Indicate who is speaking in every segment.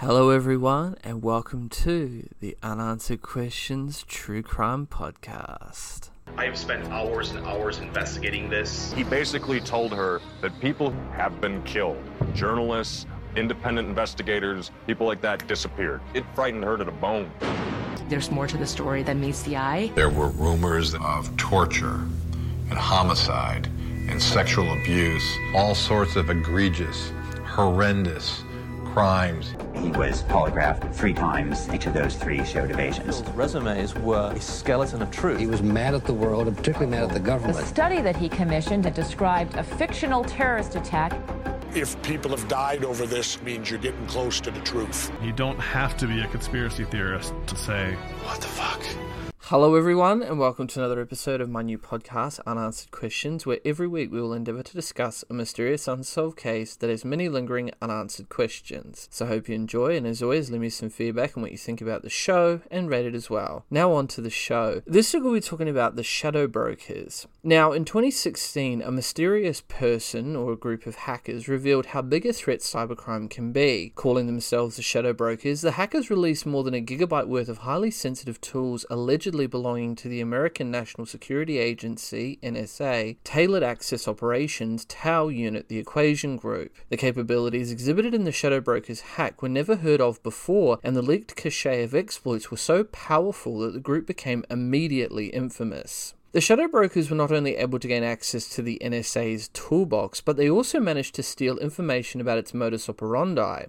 Speaker 1: Hello, everyone, and welcome to the Unanswered Questions True Crime Podcast.
Speaker 2: I have spent hours and hours investigating this.
Speaker 3: He basically told her that people have been killed. Journalists, independent investigators, people like that disappeared. It frightened her to the bone.
Speaker 4: There's more to the story than meets the eye.
Speaker 5: There were rumors of torture and homicide and sexual abuse, all sorts of egregious, horrendous crimes.
Speaker 6: He was polygraphed three times. Each of those three showed evasions.
Speaker 7: His resumes were a skeleton of truth.
Speaker 8: He was mad at the world, and particularly mad at the government.
Speaker 9: The study that he commissioned had described a fictional terrorist attack
Speaker 10: if people have died over this means you're getting close to the truth.
Speaker 11: You don't have to be a conspiracy theorist to say,
Speaker 10: What the fuck?
Speaker 1: Hello, everyone, and welcome to another episode of my new podcast, Unanswered Questions, where every week we will endeavour to discuss a mysterious unsolved case that has many lingering unanswered questions. So I hope you enjoy, and as always, leave me some feedback on what you think about the show and rate it as well. Now, on to the show. This week we'll be talking about the Shadow Brokers. Now, in 2016, a mysterious person or a group of hackers revealed how big a threat cybercrime can be. Calling themselves the Shadow Brokers, the hackers released more than a gigabyte worth of highly sensitive tools allegedly belonging to the American National Security Agency, NSA, Tailored Access Operations, TAO unit, the Equation Group. The capabilities exhibited in the Shadow Brokers hack were never heard of before, and the leaked cache of exploits were so powerful that the group became immediately infamous. The Shadow Brokers were not only able to gain access to the NSA's toolbox, but they also managed to steal information about its modus operandi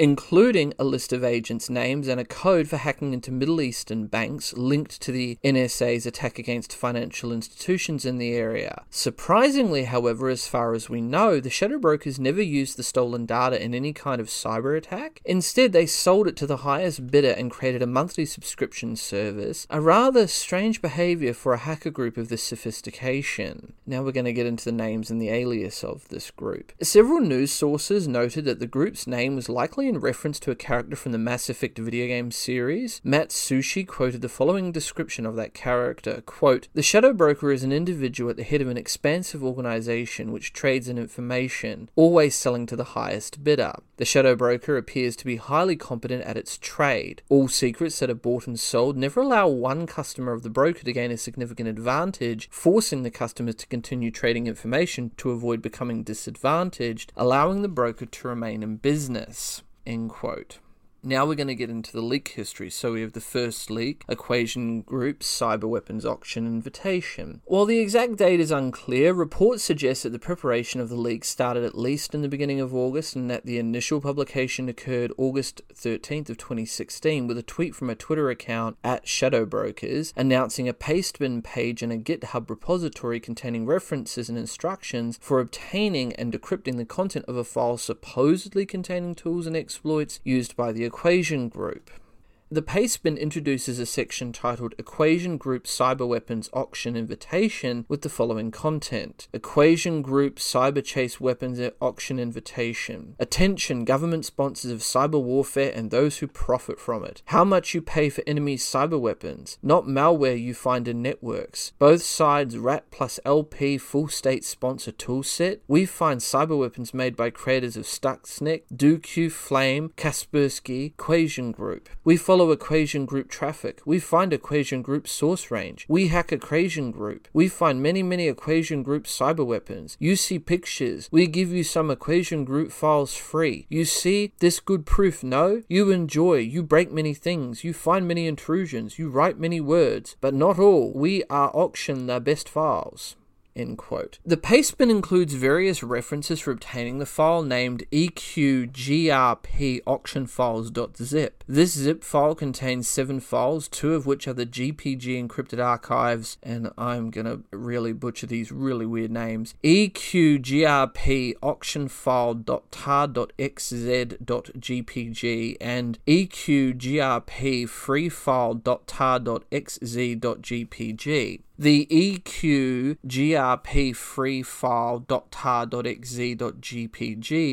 Speaker 1: including a list of agents' names and a code for hacking into Middle Eastern banks linked to the NSA's attack against financial institutions in the area. Surprisingly, however, as far as we know, the Shadow Brokers never used the stolen data in any kind of cyber attack. Instead, they sold it to the highest bidder and created a monthly subscription service, a rather strange behavior for a hacker group of this sophistication. Now we're going to get into the names and the alias of this group. Several news sources noted that the group's name was likely in reference to a character from the Mass Effect video game series. Matt Suiche quoted the following description of that character quote, The Shadow Broker is an individual at the head of an expansive organization which trades in information, always selling to the highest bidder. The Shadow Broker appears to be highly competent at its trade. All secrets that are bought and sold never allow one customer of the broker to gain a significant advantage, forcing the customers to continue trading information to avoid becoming disadvantaged, allowing the broker to remain in business. End quote. Now we're going to get into the leak history. So we have the first leak, Equation Group Cyber Weapons Auction Invitation. While the exact date is unclear, reports suggest that the preparation of the leak started at least in the beginning of August and that the initial publication occurred August 13th of 2016 with a tweet from a Twitter account at Shadow Brokers announcing a pastebin page and a GitHub repository containing references and instructions for obtaining and decrypting the content of a file supposedly containing tools and exploits used by the equation group. The pastebin introduces a section titled Equation Group Cyber Weapons Auction Invitation with the following content Equation Group Cyber Chase Weapons Auction Invitation. Attention, government sponsors of cyber warfare and those who profit from it. How much you pay for enemy cyber weapons, not malware you find in networks. Both sides RAT plus LP full state sponsor toolset. We find cyber weapons made by creators of Stuxnet, Duqu Flame, Kaspersky, Equation Group. We follow follow equation group traffic. We find equation group source range. We hack equation group. We find many, many equation group cyber weapons. You see pictures. We give you some equation group files free. You see this good proof? No? You enjoy. You break many things. You find many intrusions. You write many words. But not all. We are auction the best files. End quote. The pastebin includes various references for obtaining the file named eqgrp-auctionfiles.zip. This zip file contains seven files, two of which are the GPG encrypted archives, and I'm gonna really butcher these really weird names. eqgrp-auctionfile.tar.xz.gpg and eqgrp-freefile.tar.xz.gpg. The EQGRP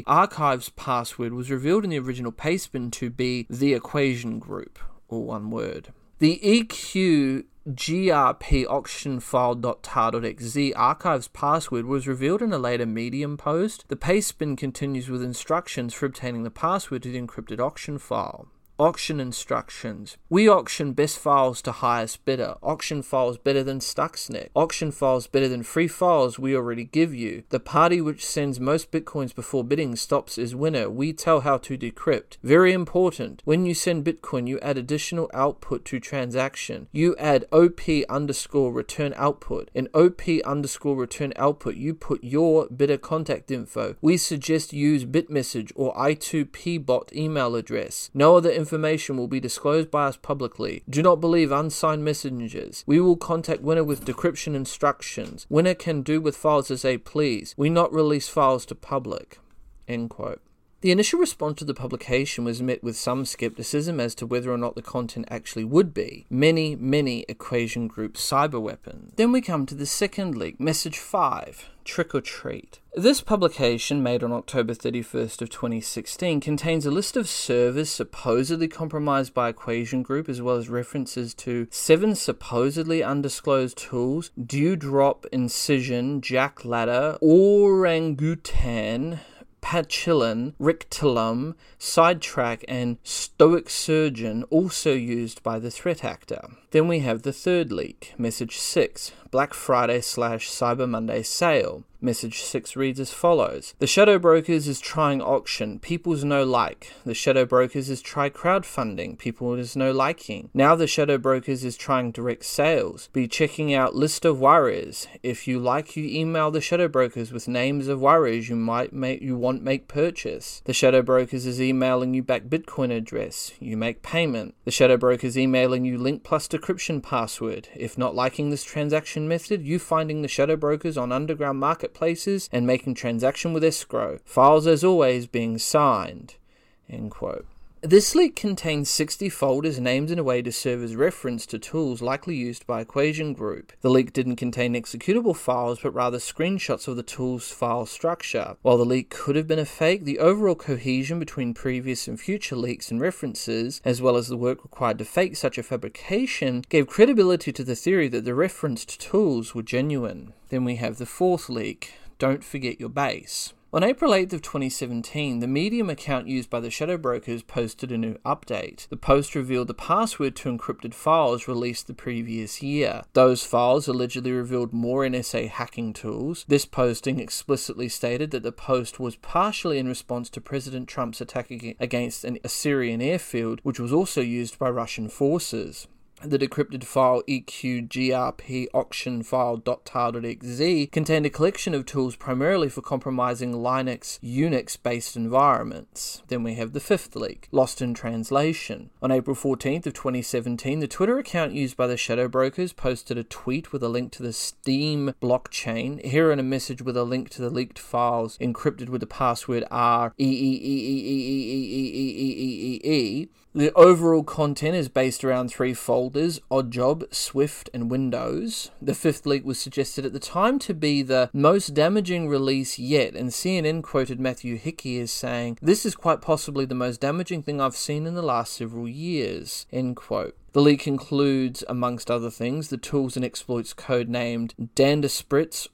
Speaker 1: archives password was revealed in the original pastebin to be the equation group, or one word. The EQ grp auction file.tar.xz archives password was revealed in a later Medium post. The paste bin continues with instructions for obtaining the password to the encrypted auction file. Auction instructions. We auction best files to highest bidder. Auction files better than Stuxnet. Auction files better than free files we already give you. The party which sends most bitcoins before bidding stops is winner. We tell how to decrypt. Very important. When you send bitcoin, you add additional output to transaction. You add OP underscore return output. In OP underscore return output, you put your bidder contact info. We suggest use Bitmessage or I2P Bote email address. No other information will be disclosed by us publicly. Do not believe unsigned messages. We will contact winner with decryption instructions. Winner can do with files as they please. We not release files to public. End quote. The initial response to the publication was met with some skepticism as to whether or not the content actually would be many, many equation group cyber weapons. Then we come to the second leak, message 5, Trick or Treat. This publication, made on October 31st of 2016, contains a list of servers supposedly compromised by Equation Group, as well as references to seven supposedly undisclosed tools: Dewdrop, Incision, Jack Ladder, Orangutan. Patchicillin, Reticulum, Sidetrack, and Stoic Surgeon, also used by the threat actor. Then we have the third leak, message 6, Black Friday slash Cyber Monday sale. Message 6 reads as follows The Shadow Brokers is trying auction, people's no like. The Shadow Brokers is try crowdfunding, people is no liking. Now the Shadow Brokers is trying direct sales. Be checking out list of warriors. If you like, you email the Shadow Brokers with names of warriors you might make you want make purchase. The Shadow Brokers is emailing you back Bitcoin address. You make payment. The Shadow Brokers emailing you link plus decryption password. If not liking this transaction method, you finding the Shadow Brokers on underground marketplaces and making transaction with escrow. Files, as always, being signed. End quote. This leak contains 60 folders named in a way to serve as reference to tools likely used by Equation Group. The leak didn't contain executable files, but rather screenshots of the tool's file structure. While the leak could have been a fake, the overall cohesion between previous and future leaks and references, as well as the work required to fake such a fabrication, gave credibility to the theory that the referenced tools were genuine. Then we have the fourth leak. Don't forget your base. On April 8th of 2017, the Medium account used by the Shadow Brokers posted a new update. The post revealed the password to encrypted files released the previous year. Those files allegedly revealed more NSA hacking tools. This posting explicitly stated that the post was partially in response to President Trump's attack against an Assyrian airfield, which was also used by Russian forces the decrypted file eqgrp auction file.tar.xz contained a collection of tools primarily for compromising Linux Unix based environments. Then we have the fifth leak, Lost in Translation. On April 14th of 2017, the Twitter account used by the Shadow Brokers posted a tweet with a link to the Steem blockchain. Here in a message with a link to the leaked files encrypted with the password R E E E E E E E E E E E. The overall content is based around three folders Oddjob, Swift, and Windows. The fifth leak was suggested at the time to be the most damaging release yet, and CNN quoted Matthew Hickey as saying, This is quite possibly the most damaging thing I've seen in the last several years. End quote. The leak includes, amongst other things, the tools and exploits code named Oddjob,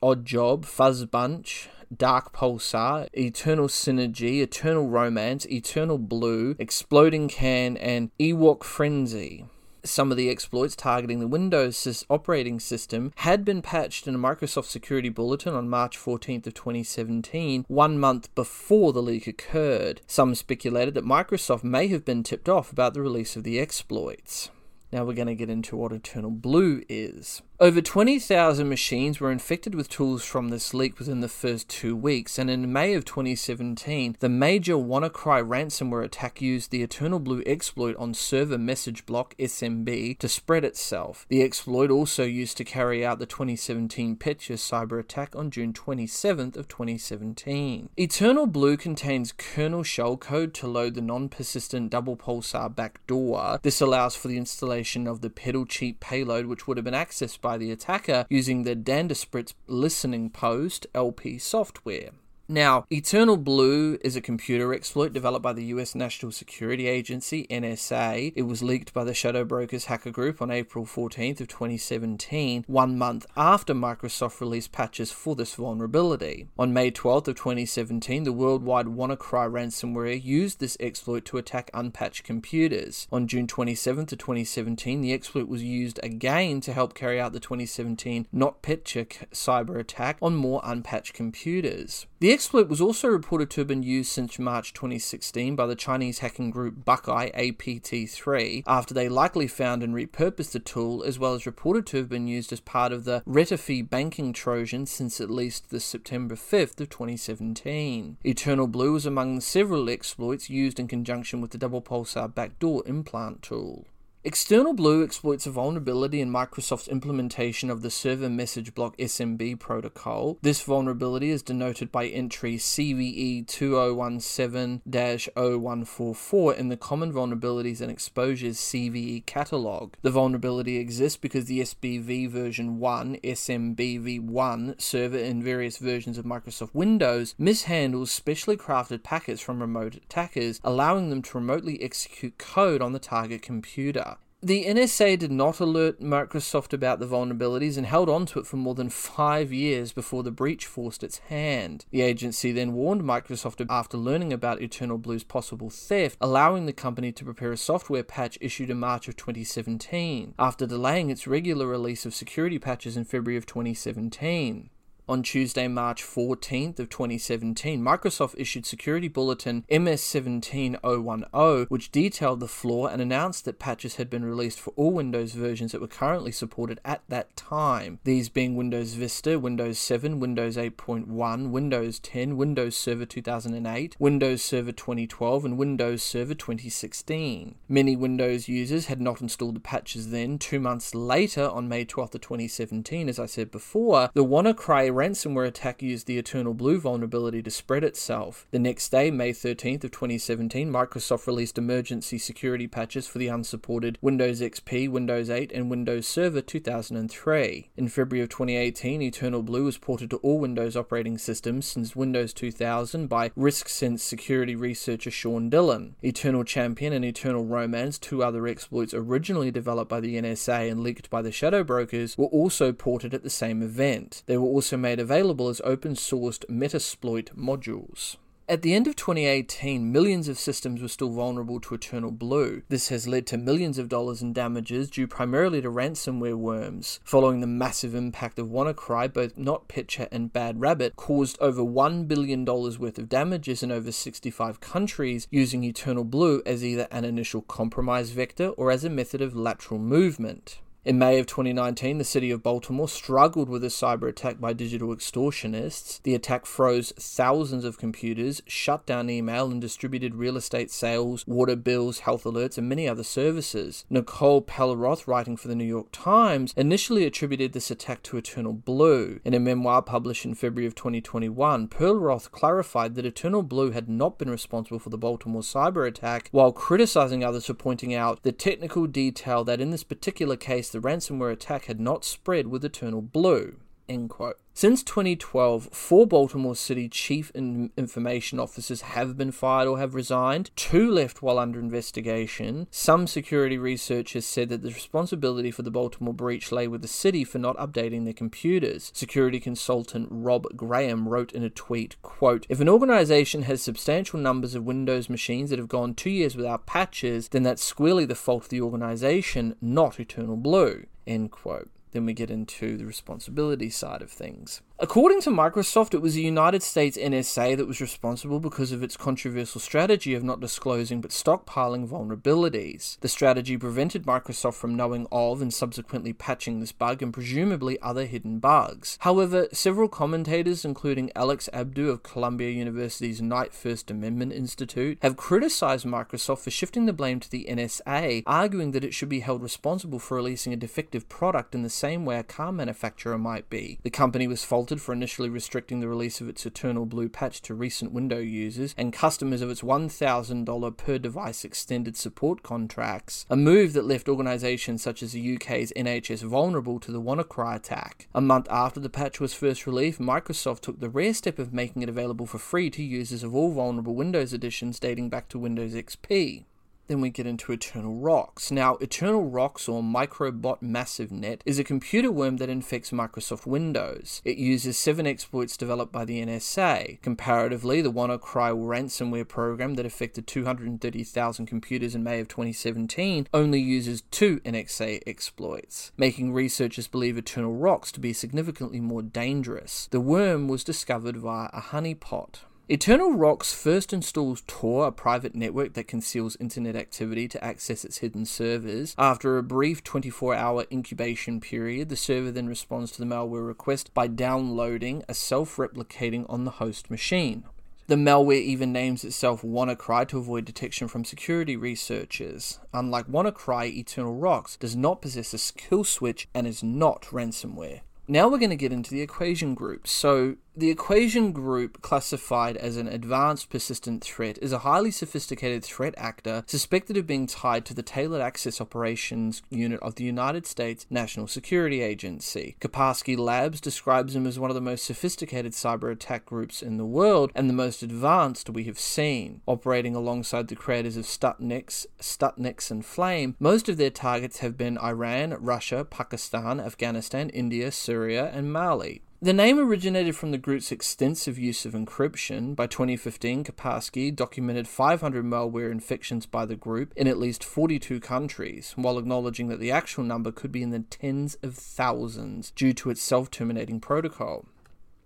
Speaker 1: Fuzzbunch, Dark Pulsar, Eternal Synergy, Eternal Romance, Eternal Blue, Exploding Can, and Ewok Frenzy some of the exploits targeting the Windows operating system had been patched in a Microsoft Security Bulletin on March 14th of 2017, one month before the leak occurred. Some speculated that Microsoft may have been tipped off about the release of the exploits. Now we're going to get into what Eternal Blue is. Over 20,000 machines were infected with tools from this leak within the first two weeks, and in May of 2017, the major WannaCry ransomware attack used the Eternal Blue exploit on Server Message Block SMB to spread itself. The exploit also used to carry out the 2017 Petya cyber attack on June 27th of 2017. Eternal Blue contains kernel shell code to load the non-persistent double pulsar backdoor. This allows for the installation of the PeddleCheap payload, which would have been accessed by the attacker using the DanderSpritz listening post LP software. Now, Eternal Blue is a computer exploit developed by the US National Security Agency, NSA. It was leaked by the Shadow Brokers hacker group on April 14th of 2017, one month after Microsoft released patches for this vulnerability. On May 12th of 2017, the worldwide WannaCry ransomware used this exploit to attack unpatched computers. On June 27th of 2017, the exploit was used again to help carry out the 2017 NotPetya cyber attack on more unpatched computers. The exploit was also reported to have been used since March 2016 by the Chinese hacking group Buckeye APT3 after they likely found and repurposed the tool, as well as reported to have been used as part of the Retefe banking Trojan since at least the September 5th of 2017. Eternal Blue was among several exploits used in conjunction with the double pulsar backdoor implant tool. External Blue exploits a vulnerability in Microsoft's implementation of the Server Message Block SMB protocol. This vulnerability is denoted by entry CVE 2017-0144 in the Common Vulnerabilities and Exposures CVE catalog. The vulnerability exists because the SBV version 1, SMBV1 server in various versions of Microsoft Windows mishandles specially crafted packets from remote attackers, allowing them to remotely execute code on the target computer. The NSA did not alert Microsoft about the vulnerabilities and held on to it for more than five years before the breach forced its hand. The agency then warned Microsoft after learning about Eternal Blue's possible theft, allowing the company to prepare a software patch issued in March of 2017, after delaying its regular release of security patches in February of 2017. On Tuesday, March 14th of 2017, Microsoft issued security bulletin MS17010, which detailed the flaw and announced that patches had been released for all Windows versions that were currently supported at that time. These being Windows Vista, Windows 7, Windows 8.1, Windows 10, Windows Server 2008, Windows Server 2012, and Windows Server 2016. Many Windows users had not installed the patches then. Two months later, on May 12th of 2017, as I said before, the WannaCry ransomware attack used the Eternal Blue vulnerability to spread itself. The next day, May 13th of 2017, Microsoft released emergency security patches for the unsupported Windows XP, Windows 8, and Windows Server 2003. In February of 2018, Eternal Blue was ported to all Windows operating systems since Windows 2000 by RiskSense security researcher Sean Dillon. Eternal Champion and Eternal Romance, two other exploits originally developed by the NSA and leaked by the Shadow Brokers, were also ported at the same event. They were also made available as open sourced Metasploit modules. At the end of 2018, millions of systems were still vulnerable to Eternal Blue. This has led to millions of dollars in damages due primarily to ransomware worms. Following the massive impact of WannaCry, both NotPetya and Bad Rabbit caused over $1 billion worth of damages in over 65 countries using Eternal Blue as either an initial compromise vector or as a method of lateral movement. In May of 2019, the city of Baltimore struggled with a cyber attack by digital extortionists. The attack froze thousands of computers, shut down email, and distributed real estate sales, water bills, health alerts, and many other services. Nicole Perlroth, writing for the New York Times, initially attributed this attack to Eternal Blue. In a memoir published in February of 2021, Perlroth clarified that Eternal Blue had not been responsible for the Baltimore cyber attack, while criticizing others for pointing out the technical detail that in this particular case the ransomware attack had not spread with Eternal Blue. End quote. Since 2012, four Baltimore City chief information officers have been fired or have resigned. Two left while under investigation. Some security researchers said that the responsibility for the Baltimore breach lay with the city for not updating their computers. Security consultant Rob Graham wrote in a tweet, quote, If an organization has substantial numbers of Windows machines that have gone two years without patches, then that's squarely the fault of the organization, not Eternal Blue. End quote. Then we get into the responsibility side of things. According to Microsoft, it was the United States NSA that was responsible because of its controversial strategy of not disclosing but stockpiling vulnerabilities. The strategy prevented Microsoft from knowing of and subsequently patching this bug and presumably other hidden bugs. However, several commentators, including Alex Abdo of Columbia University's Knight First Amendment Institute, have criticized Microsoft for shifting the blame to the NSA, arguing that it should be held responsible for releasing a defective product in the same way a car manufacturer might be. The company was falsely faulted for initially restricting the release of its Eternal Blue patch to recent Windows users and customers of its $1,000 per device extended support contracts, a move that left organisations such as the UK's NHS vulnerable to the WannaCry attack. A month after the patch was first released, Microsoft took the rare step of making it available for free to users of all vulnerable Windows editions dating back to Windows XP. Then we get into Eternal Rocks. Now, Eternal Rocks or Microbot Massive Net is a computer worm that infects Microsoft Windows. It uses seven exploits developed by the NSA. Comparatively, the WannaCry ransomware program that affected 230,000 computers in May of 2017 only uses two NSA exploits, making researchers believe Eternal Rocks to be significantly more dangerous. The worm was discovered via a honeypot. Eternal Rocks first installs Tor, a private network that conceals internet activity to access its hidden servers. After a brief 24 hour incubation period, the server then responds to the malware request by downloading a self replicating on the host machine. The malware even names itself WannaCry to avoid detection from security researchers. Unlike WannaCry, Eternal Rocks does not possess a kill switch and is not ransomware. Now we're going to get into the equation group. So, the equation group, classified as an advanced persistent threat, is a highly sophisticated threat actor suspected of being tied to the Tailored Access Operations Unit of the United States National Security Agency. Kaspersky Labs describes them as one of the most sophisticated cyber attack groups in the world and the most advanced we have seen. Operating alongside the creators of Stuxnet, Stuxnet and Flame, most of their targets have been Iran, Russia, Pakistan, Afghanistan, India, Syria, and Mali. The name originated from the group's extensive use of encryption. By 2015, Kaspersky documented 500 malware infections by the group in at least 42 countries, while acknowledging that the actual number could be in the tens of thousands due to its self terminating protocol.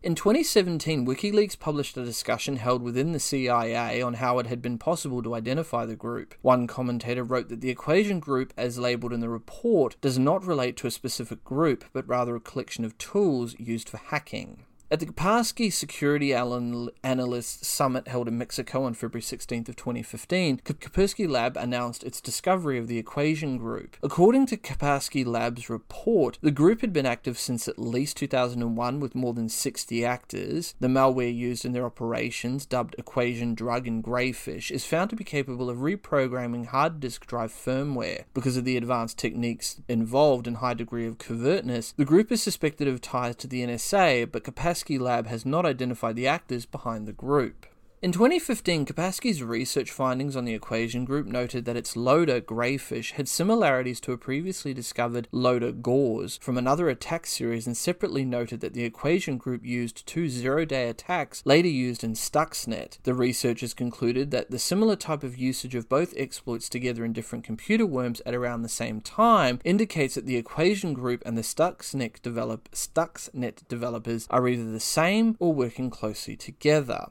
Speaker 1: In 2017, WikiLeaks published a discussion held within the CIA on how it had been possible to identify the group. One commentator wrote that the equation group, as labeled in the report, does not relate to a specific group, but rather a collection of tools used for hacking. At the Kaspersky Security Analyst Summit held in Mexico on February 16th of 2015, Kaspersky Lab announced its discovery of the Equation Group. According to Kaspersky Lab's report, the group had been active since at least 2001 with more than 60 actors. The malware used in their operations, dubbed Equation Drug and Grayfish, is found to be capable of reprogramming hard disk drive firmware. Because of the advanced techniques involved and high degree of covertness, the group is suspected of ties to the NSA, but Kaspersky Kaspersky Lab has not identified the actors behind the group. In 2015, Kaspersky's research findings on the equation group noted that its loader, Grayfish, had similarities to a previously discovered loader, Gauss, from another attack series, and separately noted that the equation group used two zero day attacks later used in Stuxnet. The researchers concluded that the similar type of usage of both exploits together in different computer worms at around the same time indicates that the equation group and the Stuxnet, develop, Stuxnet developers are either the same or working closely together.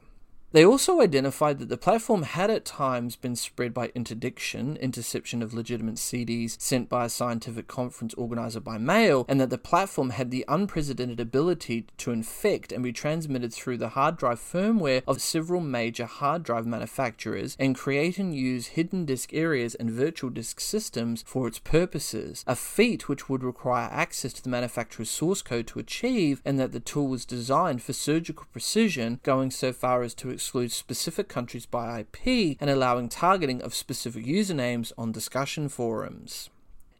Speaker 1: They also identified that the platform had at times been spread by interdiction, interception of legitimate CDs sent by a scientific conference organizer by mail, and that the platform had the unprecedented ability to infect and be transmitted through the hard drive firmware of several major hard drive manufacturers and create and use hidden disk areas and virtual disk systems for its purposes, a feat which would require access to the manufacturer's source code to achieve, and that the tool was designed for surgical precision, going so far as to exclude specific countries by IP and allowing targeting of specific usernames on discussion forums.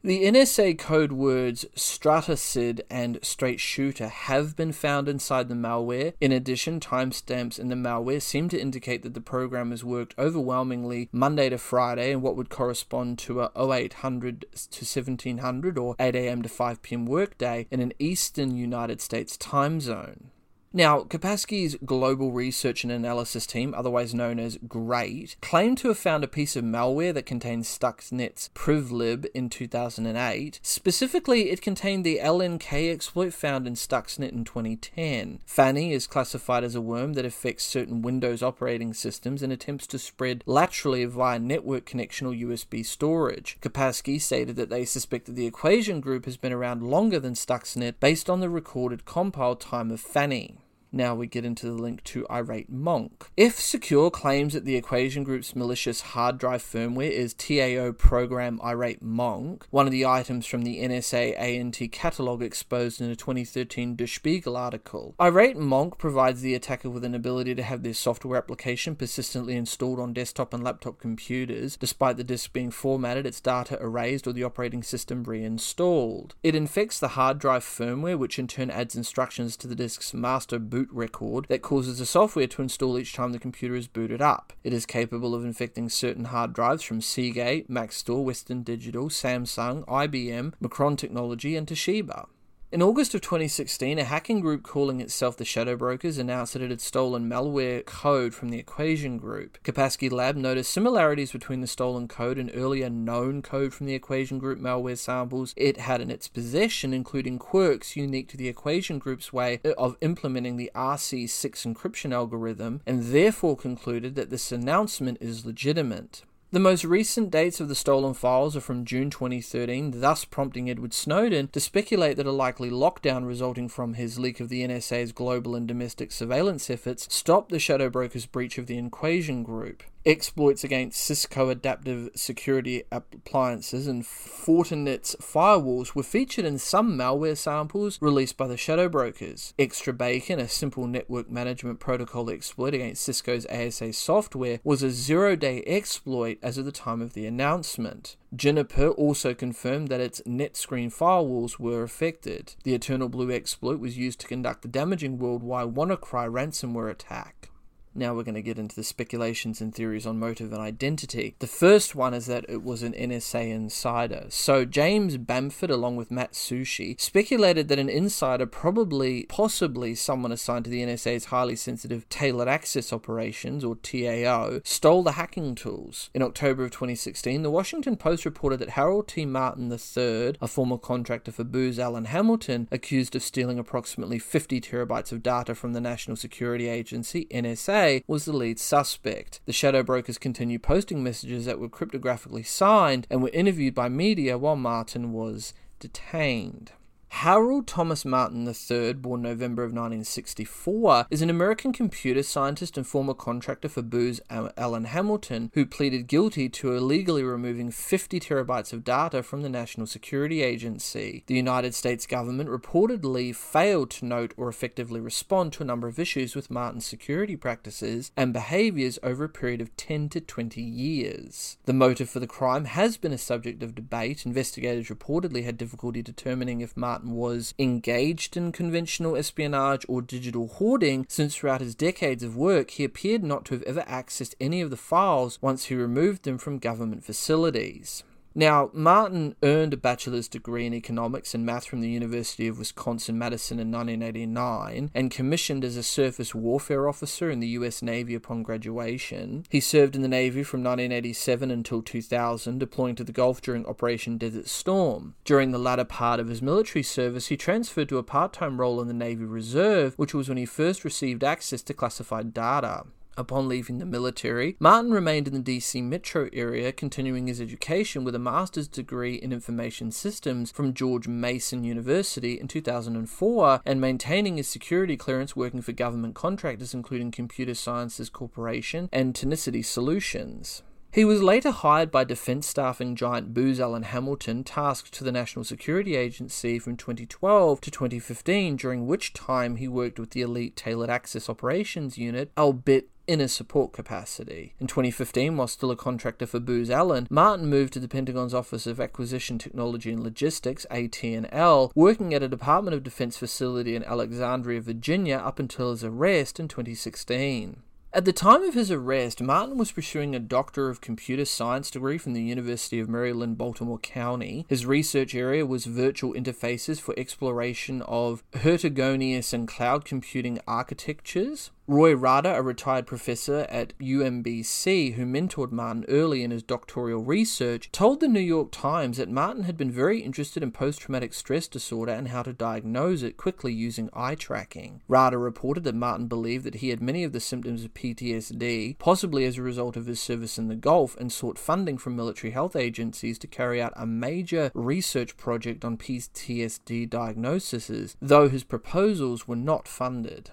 Speaker 1: The NSA code words Straitacid and Straight Shooter have been found inside the malware. In addition, timestamps in the malware seem to indicate that the programmers worked overwhelmingly Monday to Friday in what would correspond to a 0800 to 1700 or 8 am to 5 pm workday in an eastern United States time zone. Now, Kaspersky's global research and analysis team, otherwise known as GREAT, claimed to have found a piece of malware that contains Stuxnet's Privlib in 2008. Specifically, it contained the LNK exploit found in Stuxnet in 2010. Fanny is classified as a worm that affects certain Windows operating systems and attempts to spread laterally via network connection or USB storage. Kaspersky stated that they suspect that the equation group has been around longer than Stuxnet based on the recorded compile time of Fanny. Now we get into the link to Irate Monk. F-Secure claims that the Equation Group's malicious hard drive firmware is TAO program Irate Monk, one of the items from the NSA ANT catalog exposed in a 2013 Der Spiegel article, Irate Monk provides the attacker with an ability to have their software application persistently installed on desktop and laptop computers, despite the disk being formatted, its data erased, or the operating system reinstalled. It infects the hard drive firmware, which in turn adds instructions to the disk's master boot record that causes the software to install each time the computer is booted up. It is capable of infecting certain hard drives from Seagate, Maxtor, Western Digital, Samsung, IBM, Micron Technology, and Toshiba. In August of 2016, a hacking group calling itself the Shadow Brokers announced that it had stolen malware code from the Equation Group. Kaspersky Lab noticed similarities between the stolen code and earlier known code from the Equation Group malware samples it had in its possession, including quirks unique to the Equation Group's way of implementing the RC6 encryption algorithm, and therefore concluded that this announcement is legitimate. The most recent dates of the stolen files are from June 2013, thus prompting Edward Snowden to speculate that a likely lockdown resulting from his leak of the NSA's global and domestic surveillance efforts stopped the Shadow Brokers' breach of the Equation Group exploits against Cisco adaptive security appliances and Fortinet's firewalls were featured in some malware samples released by the shadow brokers. Extra Bacon, a simple network management protocol exploit against Cisco's ASA software, was a zero day exploit as of the time of the announcement. Juniper also confirmed that its NetScreen firewalls were affected. The Eternal Blue exploit was used to conduct the damaging worldwide WannaCry ransomware attack. Now we're going to get into the speculations and theories on motive and identity. The first one is that it was an NSA insider. So James Bamford, along with Matt Suiche, speculated that an insider, probably, possibly someone assigned to the NSA's highly sensitive tailored access operations, or TAO, stole the hacking tools. In October of 2016, the Washington Post reported that Harold T. Martin III, a former contractor for Booz Allen Hamilton, accused of stealing approximately 50 terabytes of data from the National Security Agency, NSA, was the lead suspect. The shadow brokers continued posting messages that were cryptographically signed and were interviewed by media while Martin was detained. Harold Thomas Martin III, born November of 1964, is an American computer scientist and former contractor for Booz Allen Hamilton who pleaded guilty to illegally removing 50 terabytes of data from the National Security Agency. The United States government reportedly failed to note or effectively respond to a number of issues with Martin's security practices and behaviors over a period of 10 to 20 years. The motive for the crime has been a subject of debate. Investigators reportedly had difficulty determining if Martin was engaged in conventional espionage or digital hoarding, since throughout his decades of work he appeared not to have ever accessed any of the files once he removed them from government facilities. Now, Martin earned a bachelor's degree in economics and math from the University of Wisconsin Madison in 1989 and commissioned as a surface warfare officer in the US Navy upon graduation. He served in the Navy from 1987 until 2000, deploying to the Gulf during Operation Desert Storm. During the latter part of his military service, he transferred to a part time role in the Navy Reserve, which was when he first received access to classified data. Upon leaving the military, Martin remained in the DC metro area, continuing his education with a master's degree in information systems from George Mason University in 2004 and maintaining his security clearance working for government contractors including Computer Sciences Corporation and Tenacity Solutions. He was later hired by defense staffing giant Booz Allen Hamilton, tasked to the National Security Agency from 2012 to 2015, during which time he worked with the elite Tailored Access Operations Unit, albeit in a support capacity. In 2015, while still a contractor for Booz Allen, Martin moved to the Pentagon's Office of Acquisition Technology and Logistics, AT&L, working at a Department of Defense facility in Alexandria, Virginia up until his arrest in 2016. At the time of his arrest, Martin was pursuing a Doctor of Computer Science degree from the University of Maryland, Baltimore County. His research area was virtual interfaces for exploration of heterogeneous and cloud computing architectures. Roy Rada, a retired professor at UMBC who mentored Martin early in his doctoral research, told the New York Times that Martin had been very interested in post traumatic stress disorder and how to diagnose it quickly using eye tracking. Rada reported that Martin believed that he had many of the symptoms of PTSD, possibly as a result of his service in the Gulf, and sought funding from military health agencies to carry out a major research project on PTSD diagnoses, though his proposals were not funded.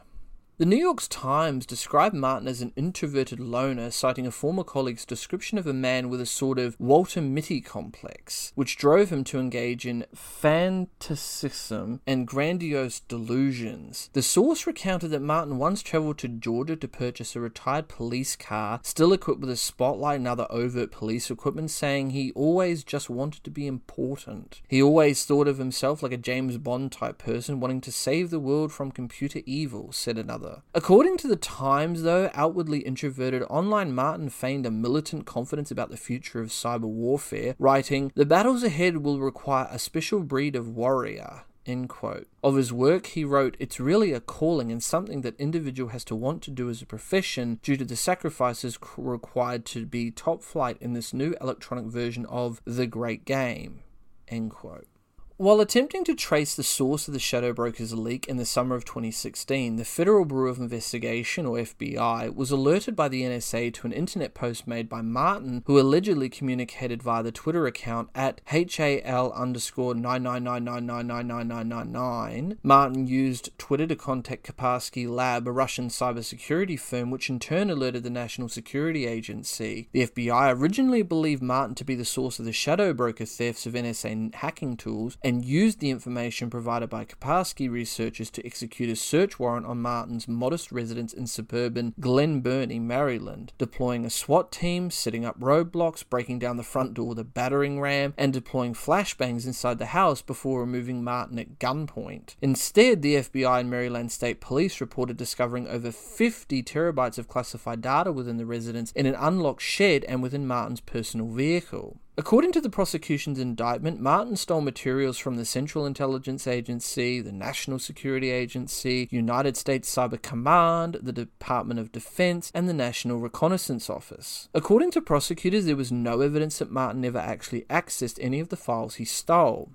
Speaker 1: The New York Times described Martin as an introverted loner, citing a former colleague's description of a man with a sort of Walter Mitty complex, which drove him to engage in fanaticism and grandiose delusions. The source recounted that Martin once traveled to Georgia to purchase a retired police car, still equipped with a spotlight and other overt police equipment, saying he always just wanted to be important. He always thought of himself like a James Bond type person, wanting to save the world from computer evil, said another. According to the Times, though, outwardly introverted, online Martin feigned a militant confidence about the future of cyber warfare, writing, The battles ahead will require a special breed of warrior. End quote. Of his work, he wrote, It's really a calling and something that individual has to want to do as a profession due to the sacrifices required to be top flight in this new electronic version of the great game. End quote. While attempting to trace the source of the Shadow Brokers leak in the summer of 2016, the Federal Bureau of Investigation, or FBI, was alerted by the NSA to an internet post made by Martin, who allegedly communicated via the Twitter account at HAL underscore 999999999. Martin used Twitter to contact Kaspersky Lab, a Russian cybersecurity firm, which in turn alerted the National Security Agency. The FBI originally believed Martin to be the source of the Shadow Broker thefts of NSA hacking tools and used the information provided by Kaspersky researchers to execute a search warrant on Martin's modest residence in suburban Glen Burnie, Maryland, deploying a SWAT team, setting up roadblocks, breaking down the front door with a battering ram, and deploying flashbangs inside the house before removing Martin at gunpoint. Instead, the FBI and Maryland State Police reported discovering over 50 terabytes of classified data within the residence in an unlocked shed and within Martin's personal vehicle. According to the prosecution's indictment, Martin stole materials from the Central Intelligence Agency, the National Security Agency, United States Cyber Command, the Department of Defense, and the National Reconnaissance Office. According to prosecutors, there was no evidence that Martin ever actually accessed any of the files he stole.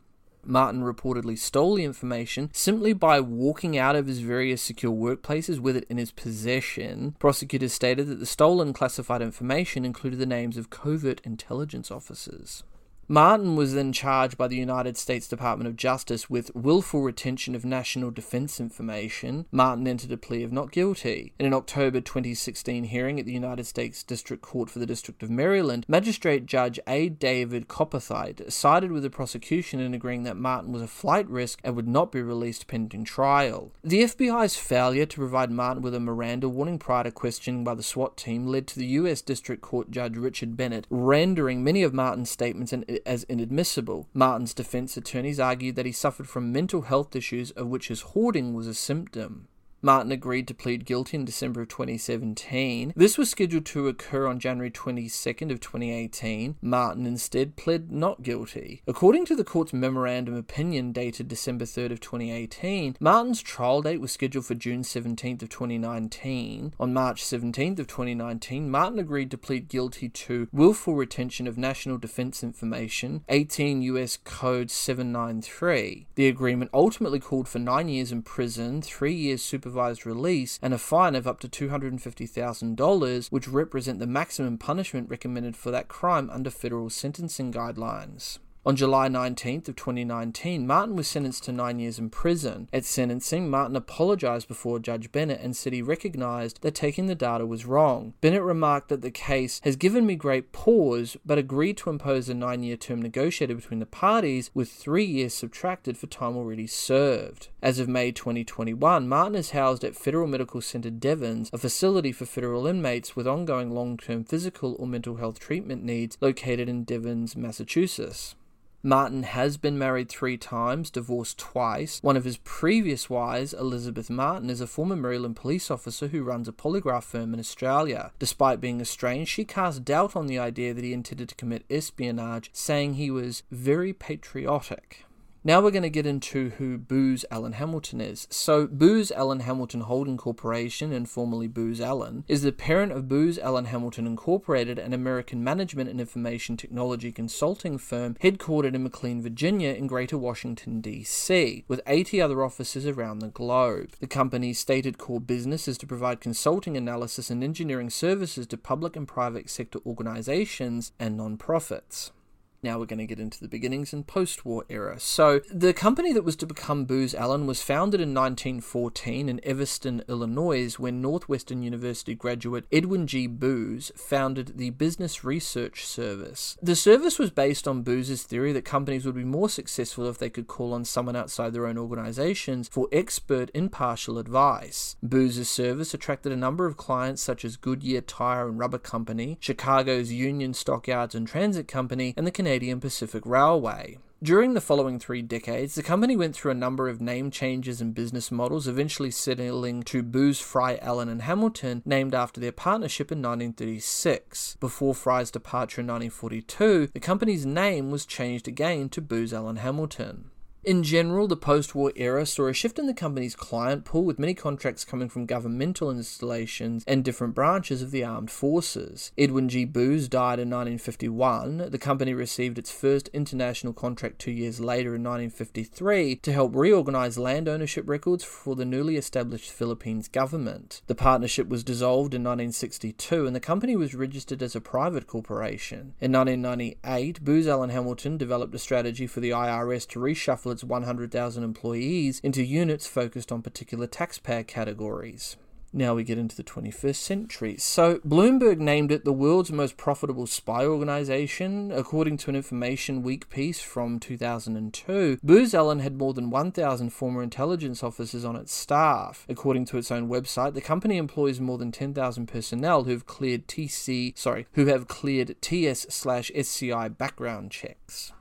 Speaker 1: Martin reportedly stole the information simply by walking out of his various secure workplaces with it in his possession. Prosecutors stated that the stolen classified information included the names of covert intelligence officers. Martin was then charged by the United States Department of Justice with willful retention of national defense information. Martin entered a plea of not guilty. In an October 2016 hearing at the United States District Court for the District of Maryland, Magistrate Judge A. David Copperthite sided with the prosecution in agreeing that Martin was a flight risk and would not be released pending trial. The FBI's failure to provide Martin with a Miranda warning prior to questioning by the SWAT team led to the U.S. District Court Judge Richard Bennett rendering many of Martin's statements and as inadmissible. Martin's defense attorneys argued that he suffered from mental health issues of which his hoarding was a symptom. Martin agreed to plead guilty in December of 2017. This was scheduled to occur on January 22nd of 2018. Martin instead pled not guilty. According to the court's memorandum opinion dated December 3rd of 2018, Martin's trial date was scheduled for June 17th of 2019. On March 17th of 2019, Martin agreed to plead guilty to willful retention of national defense information, 18 US Code 793. The agreement ultimately called for 9 years in prison, 3 years supervised supervised release and a fine of up to $250,000, which represent the maximum punishment recommended for that crime under federal sentencing guidelines. On July 19th of 2019, Martin was sentenced to nine years in prison. At sentencing, Martin apologized before Judge Bennett and said he recognized that taking the data was wrong. Bennett remarked that the case has given me great pause, but agreed to impose a nine-year term negotiated between the parties, with three years subtracted for time already served. As of May 2021, Martin is housed at Federal Medical Center Devens, a facility for federal inmates with ongoing long-term physical or mental health treatment needs located in Devens, Massachusetts. Martin has been married three times, divorced twice. One of his previous wives, Elizabeth Martin, is a former Maryland police officer who runs a polygraph firm in Australia. Despite being estranged, she cast doubt on the idea that he intended to commit espionage, saying he was very patriotic. Now we're going to get into who Booz Allen Hamilton is. So, Booz Allen Hamilton Holding Corporation, and formerly Booz Allen, is the parent of Booz Allen Hamilton Incorporated, an American management and information technology consulting firm headquartered in McLean, Virginia, in Greater Washington, D.C., with 80 other offices around the globe. The company's stated core business is to provide consulting, analysis, and engineering services to public and private sector organizations and nonprofits. Now we're going to get into the beginnings and post war era. So, the company that was to become Booz Allen was founded in 1914 in Evanston, Illinois, when Northwestern University graduate Edwin G. Booz founded the Business Research Service. The service was based on Booz's theory that companies would be more successful if they could call on someone outside their own organizations for expert, impartial advice. Booz's service attracted a number of clients such as Goodyear Tire and Rubber Company, Chicago's Union Stockyards and Transit Company, and the Pacific Railway. During the following three decades, the company went through a number of name changes and business models, eventually settling to Booz, Fry, Allen, and Hamilton, named after their partnership in 1936. Before Fry's departure in 1942, the company's name was changed again to Booz Allen Hamilton. In general, the post war era saw a shift in the company's client pool, with many contracts coming from governmental installations and different branches of the armed forces. Edwin G. Booz died in 1951. The company received its first international contract two years later in 1953 to help reorganize land ownership records for the newly established Philippines government. The partnership was dissolved in 1962 and the company was registered as a private corporation. In 1998, Booz Allen Hamilton developed a strategy for the IRS to reshuffle its 100,000 employees into units focused on particular taxpayer categories. Now we get into the 21st century. So, Bloomberg named it the world's most profitable spy organization. According to an Information Week piece from 2002, Booz Allen had more than 1,000 former intelligence officers on its staff. According to its own website, the company employs more than 10,000 personnel who have cleared TC, sorry, who have cleared TS/SCI background checks.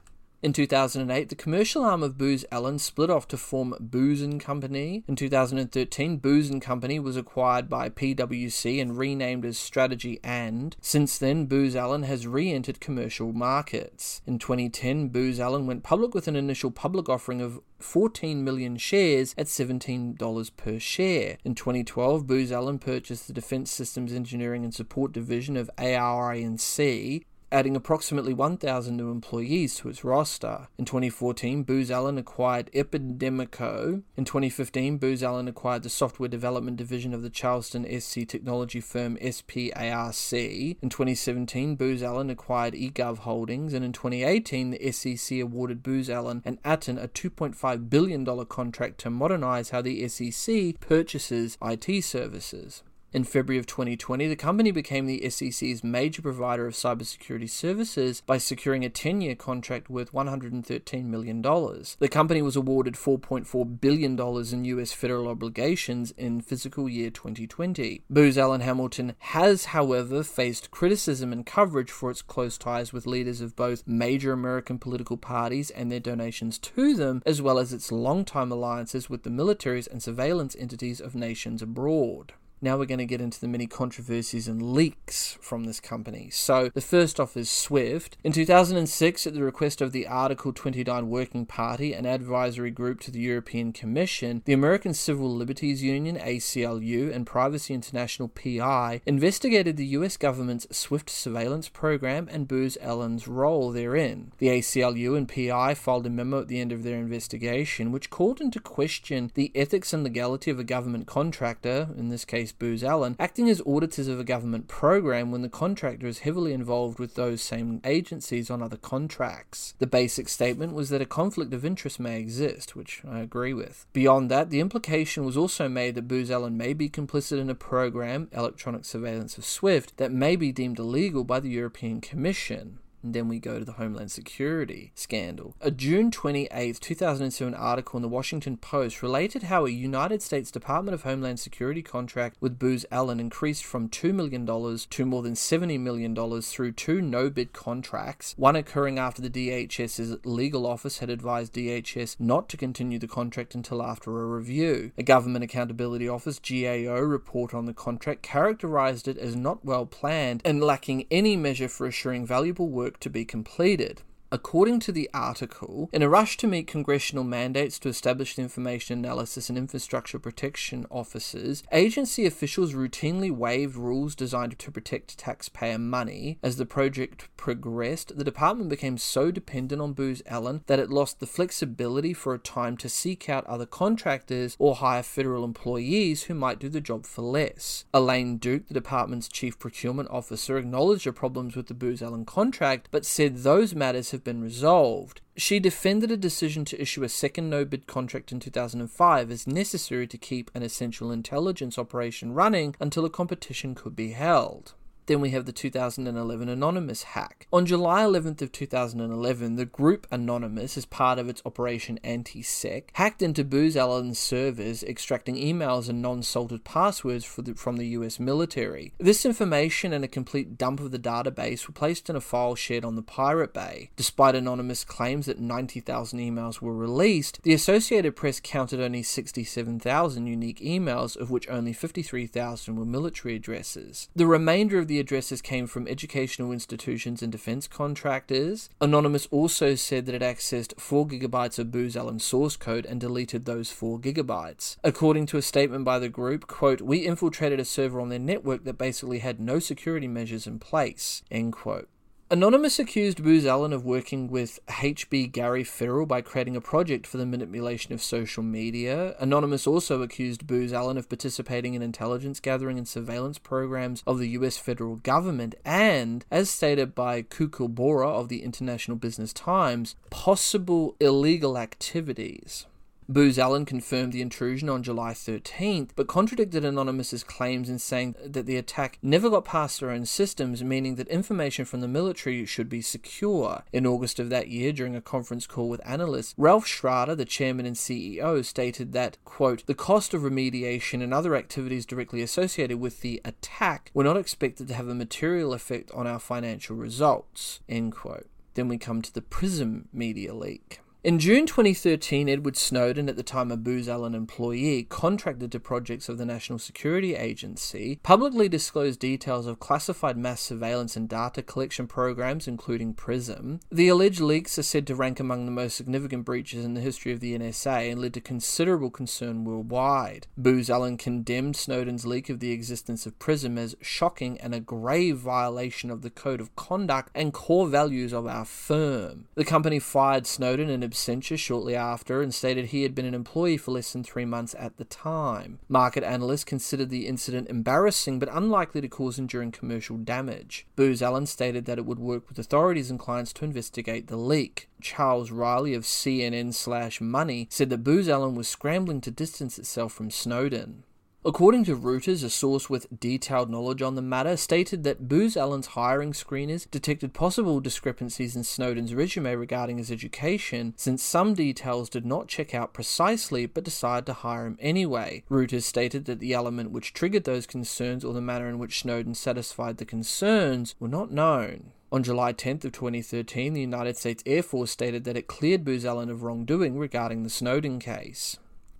Speaker 1: In 2008, the commercial arm of Booz Allen split off to form Booz & Company. In 2013, Booz & Company was acquired by PwC and renamed as Strategy and. Since then, Booz Allen has re-entered commercial markets. In 2010, Booz Allen went public with an initial public offering of 14 million shares at $17 per share. In 2012, Booz Allen purchased the Defense Systems Engineering and Support Division of ARINC adding approximately 1,000 new employees to its roster. In 2014, Booz Allen acquired Epidemico. In 2015, Booz Allen acquired the software development division of the Charleston SC technology firm SPARC. In 2017, Booz Allen acquired eGov Holdings, and in 2018, the SEC awarded Booz Allen and Aten a $2.5 billion contract to modernize how the SEC purchases IT services. In February of 2020, the company became the SEC's major provider of cybersecurity services by securing a 10 year contract worth $113 million. The company was awarded $4.4 billion in US federal obligations in fiscal year 2020. Booz Allen Hamilton has, however, faced criticism and coverage for its close ties with leaders of both major American political parties and their donations to them, as well as its long-time alliances with the militaries and surveillance entities of nations abroad. Now we're going to get into the many controversies and leaks from this company. So, the first off is Swift. In 2006, at the request of the Article 29 Working Party, an advisory group to the European Commission, the American Civil Liberties Union, ACLU, and Privacy International, PI, investigated the US government's Swift surveillance program and Booz Allen's role therein. The ACLU and PI filed a memo at the end of their investigation which called into question the ethics and legality of a government contractor, in this case, Booz Allen, acting as auditors of a government program when the contractor is heavily involved with those same agencies on other contracts. The basic statement was that a conflict of interest may exist, which I agree with. Beyond that, the implication was also made that Booz Allen may be complicit in a program, electronic surveillance of SWIFT, that may be deemed illegal by the European Commission. And then we go to the Homeland Security scandal. A June 28, 2007 article in the Washington Post related how a United States Department of Homeland Security contract with Booz Allen increased from $2 million to more than $70 million through two no bid contracts, one occurring after the DHS's legal office had advised DHS not to continue the contract until after a review. A Government Accountability Office GAO report on the contract characterized it as not well planned and lacking any measure for assuring valuable work to be completed. According to the article, in a rush to meet congressional mandates to establish the Information Analysis and Infrastructure Protection Offices, agency officials routinely waived rules designed to protect taxpayer money. As the project progressed, the department became so dependent on Booz Allen that it lost the flexibility for a time to seek out other contractors or hire federal employees who might do the job for less. Elaine Duke, the department's chief procurement officer, acknowledged the problems with the Booz Allen contract, but said those matters have have been resolved. She defended a decision to issue a second no bid contract in 2005 as necessary to keep an essential intelligence operation running until a competition could be held. Then we have the 2011 Anonymous hack. On July 11th of 2011, the group Anonymous, as part of its Operation Anti-Sec, hacked into Booz Allen's servers, extracting emails and non-salted passwords the, from the US military. This information and a complete dump of the database were placed in a file shared on the Pirate Bay. Despite Anonymous claims that 90,000 emails were released, the Associated Press counted only 67,000 unique emails, of which only 53,000 were military addresses. The remainder of the addresses came from educational institutions and defense contractors. Anonymous also said that it accessed 4 gigabytes of Booz Allen source code and deleted those 4 gigabytes. According to a statement by the group, quote, we infiltrated a server on their network that basically had no security measures in place, end quote. Anonymous accused Booz Allen of working with HBGary Federal by creating a project for the manipulation of social media. Anonymous also accused Booz Allen of participating in intelligence gathering and surveillance programs of the US federal government and, as stated by Kukil Bora of the International Business Times, possible illegal activities. Booz Allen confirmed the intrusion on July 13th, but contradicted Anonymous's claims in saying that the attack never got past their own systems, meaning that information from the military should be secure. In August of that year, during a conference call with analysts, Ralph Shrader, the chairman and CEO, stated that, quote, the cost of remediation and other activities directly associated with the attack were not expected to have a material effect on our financial results, end quote. Then we come to the Prism media leak. In June 2013, Edward Snowden, at the time a Booz Allen employee contracted to projects of the National Security Agency, publicly disclosed details of classified mass surveillance and data collection programs, including PRISM. The alleged leaks are said to rank among the most significant breaches in the history of the NSA and led to considerable concern worldwide. Booz Allen condemned Snowden's leak of the existence of PRISM as shocking and a grave violation of the code of conduct and core values of our firm. The company fired Snowden and absentia shortly after and stated he had been an employee for less than three months at the time. Market analysts considered the incident embarrassing but unlikely to cause enduring commercial damage. Booz Allen stated that it would work with authorities and clients to investigate the leak. Charles Riley of CNN slash Money said that Booz Allen was scrambling to distance itself from Snowden. According to Reuters, a source with detailed knowledge on the matter stated that Booz Allen's hiring screeners detected possible discrepancies in Snowden's resume regarding his education, since some details did not check out precisely but decided to hire him anyway. Reuters stated that the element which triggered those concerns or the manner in which Snowden satisfied the concerns were not known. On July 10th of 2013, the United States Air Force stated that it cleared Booz Allen of wrongdoing regarding the Snowden case.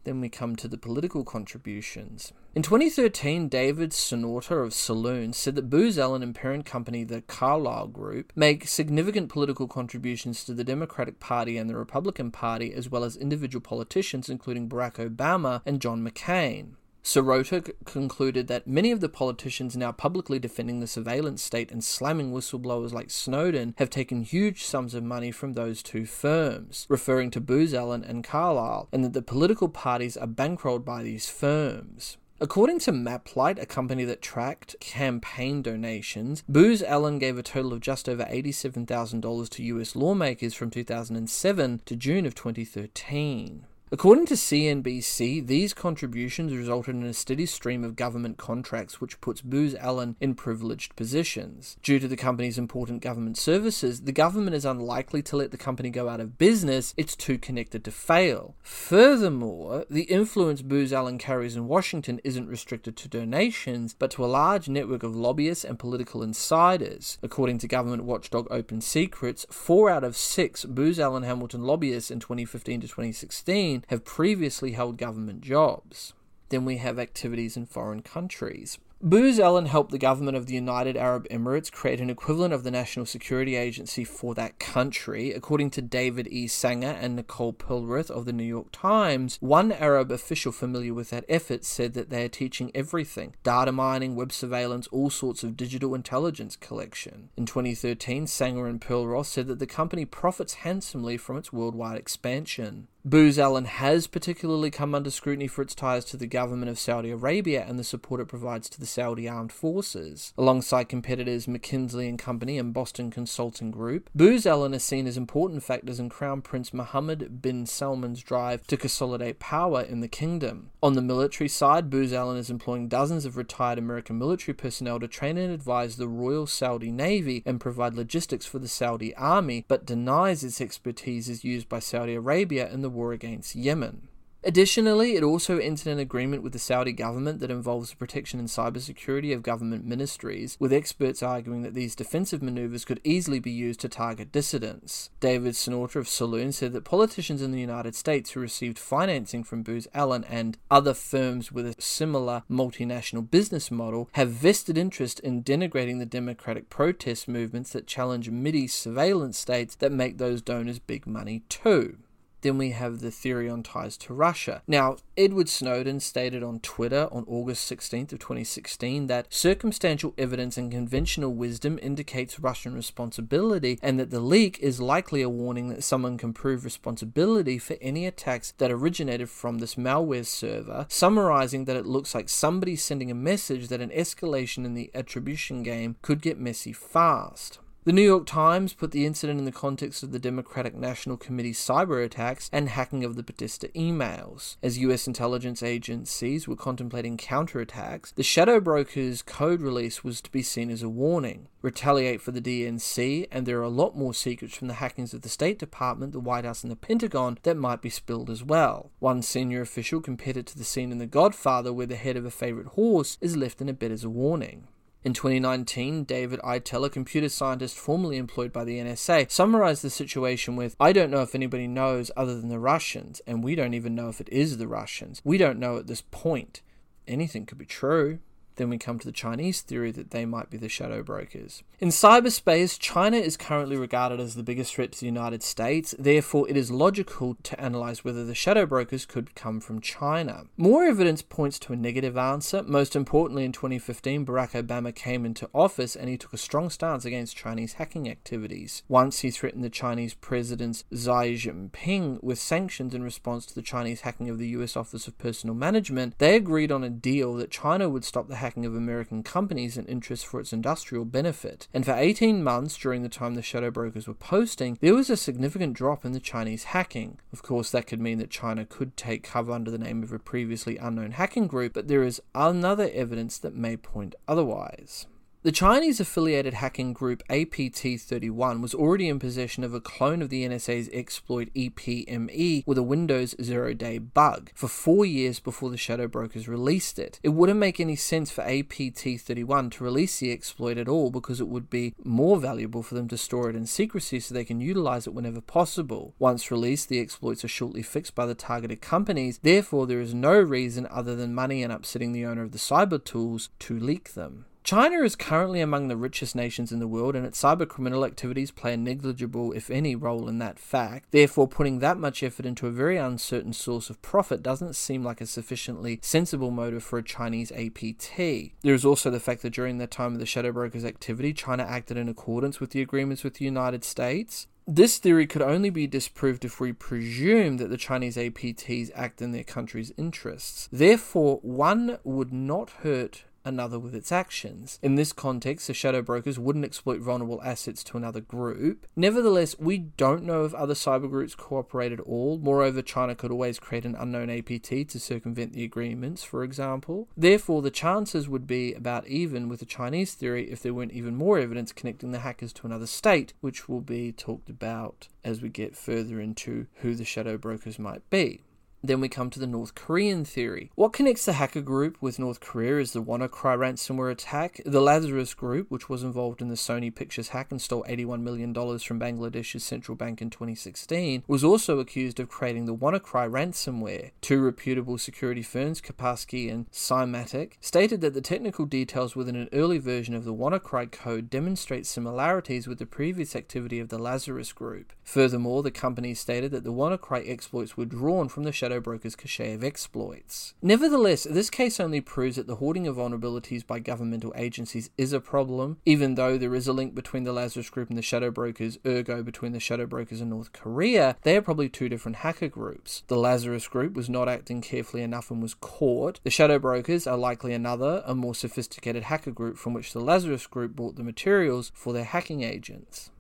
Speaker 1: Then we come to the political contributions. In 2013, David Sirota of Salon said that Booz Allen and parent company, the Carlyle Group, make significant political contributions to the Democratic Party and the Republican Party, as well as individual politicians, including Barack Obama and John McCain. Sirota concluded that many of the politicians now publicly defending the surveillance state and slamming whistleblowers like Snowden have taken huge sums of money from those two firms, referring to Booz Allen and Carlyle, and that the political parties are bankrolled by these firms. According to Maplight, a company that tracked campaign donations, Booz Allen gave a total of just over $87,000 to US lawmakers from 2007 to June of 2013. According to CNBC, these contributions resulted in a steady stream of government contracts which puts Booz Allen in privileged positions. Due to the company's important government services, the government is unlikely to let the company go out of business, it's too connected to fail. Furthermore, the influence Booz Allen carries in Washington isn't restricted to donations, but to a large network of lobbyists and political insiders. According to government watchdog Open Secrets, four out of six Booz Allen Hamilton lobbyists in 2015 to 2016 have previously held government jobs. Then we have activities in foreign countries. Booz Allen helped the government of the United Arab Emirates create an equivalent of the National Security Agency for that country. According to David E. Sanger and Nicole Perlroth of the New York Times, one Arab official familiar with that effort said that they are teaching everything data mining, web surveillance, all sorts of digital intelligence collection. In 2013, Sanger and Perlroth said that the company profits handsomely from its worldwide expansion. Booz Allen has particularly come under scrutiny for its ties to the government of Saudi Arabia and the support it provides to the Saudi armed forces. Alongside competitors McKinsey and Company and Boston Consulting Group, Booz Allen is seen as important factors in Crown Prince Mohammed bin Salman's drive to consolidate power in the kingdom. On the military side, Booz Allen is employing dozens of retired American military personnel to train and advise the Royal Saudi Navy and provide logistics for the Saudi army, but denies its expertise is used by Saudi Arabia in the war against Yemen. Additionally, it also entered an agreement with the Saudi government that involves the protection and cybersecurity of government ministries, with experts arguing that these defensive maneuvers could easily be used to target dissidents. David Sirota of Salon said that politicians in the United States who received financing from Booz Allen and other firms with a similar multinational business model have vested interest in denigrating the democratic protest movements that challenge Mideast surveillance states that make those donors big money too. Then we have the theory on ties to Russia. Now, Edward Snowden stated on Twitter on August 16th of 2016 that circumstantial evidence and conventional wisdom indicates Russian responsibility and that the leak is likely a warning that someone can prove responsibility for any attacks that originated from this malware server, summarizing that it looks like somebody sending a message that an escalation in the attribution game could get messy fast. The New York Times put the incident in the context of the Democratic National Committee's cyber attacks and hacking of the Podesta emails. As US intelligence agencies were contemplating counterattacks, the Shadow Brokers code release was to be seen as a warning. Retaliate for the DNC, and there are a lot more secrets from the hackings of the State Department, the White House, and the Pentagon that might be spilled as well. One senior official compared it to the scene in The Godfather where the head of a favorite horse is left in a bed as a warning. In 2019, David Aitel, a computer scientist formerly employed by the NSA, summarized the situation with I don't know if anybody knows other than the Russians, and we don't even know if it is the Russians. We don't know at this point. Anything could be true. Then we come to the Chinese theory that they might be the shadow brokers. In cyberspace, China is currently regarded as the biggest threat to the United States, therefore, it is logical to analyze whether the shadow brokers could come from China. More evidence points to a negative answer. Most importantly, in 2015, Barack Obama came into office and he took a strong stance against Chinese hacking activities. Once he threatened the Chinese president Xi Jinping with sanctions in response to the Chinese hacking of the US Office of Personal Management, they agreed on a deal that China would stop the hacking of American companies and interests for its industrial benefit. And for 18 months during the time the shadow brokers were posting, there was a significant drop in the Chinese hacking. Of course, that could mean that China could take cover under the name of a previously unknown hacking group, but there is another evidence that may point otherwise. The Chinese affiliated hacking group APT 31 was already in possession of a clone of the NSA's exploit EPME with a Windows zero day bug for four years before the Shadow Brokers released it. It wouldn't make any sense for APT 31 to release the exploit at all because it would be more valuable for them to store it in secrecy so they can utilize it whenever possible. Once released, the exploits are shortly fixed by the targeted companies, therefore, there is no reason other than money and upsetting the owner of the cyber tools to leak them. China is currently among the richest nations in the world, and its cybercriminal activities play a negligible, if any, role in that fact. Therefore, putting that much effort into a very uncertain source of profit doesn't seem like a sufficiently sensible motive for a Chinese APT. There is also the fact that during the time of the Shadow Brokers activity, China acted in accordance with the agreements with the United States. This theory could only be disproved if we presume that the Chinese APTs act in their country's interests. Therefore, one would not hurt another with its actions. In this context, the shadow brokers wouldn't exploit vulnerable assets to another group. Nevertheless, we don't know if other cyber groups cooperate at all. Moreover, China could always create an unknown APT to circumvent the agreements, for example. Therefore, the chances would be about even with the Chinese theory if there weren't even more evidence connecting the hackers to another state, which will be talked about as we get further into who the shadow brokers might be. Then we come to the North Korean theory. What connects the hacker group with North Korea is the WannaCry ransomware attack. The Lazarus Group, which was involved in the Sony Pictures hack and stole $81 million from Bangladesh's central bank in 2016, was also accused of creating the WannaCry ransomware. Two reputable security firms, Kaspersky and Symantec, stated that the technical details within an early version of the WannaCry code demonstrate similarities with the previous activity of the Lazarus Group. Furthermore, the company stated that the WannaCry exploits were drawn from the Shadow broker's cachet of exploits. Nevertheless, this case only proves that the hoarding of vulnerabilities by governmental agencies is a problem, even though there is a link between the Lazarus Group and the shadow brokers, ergo between the shadow brokers and North Korea, they are probably two different hacker groups. The Lazarus Group was not acting carefully enough and was caught. The shadow brokers are likely another, a more sophisticated hacker group from which the Lazarus Group bought the materials for their hacking agents.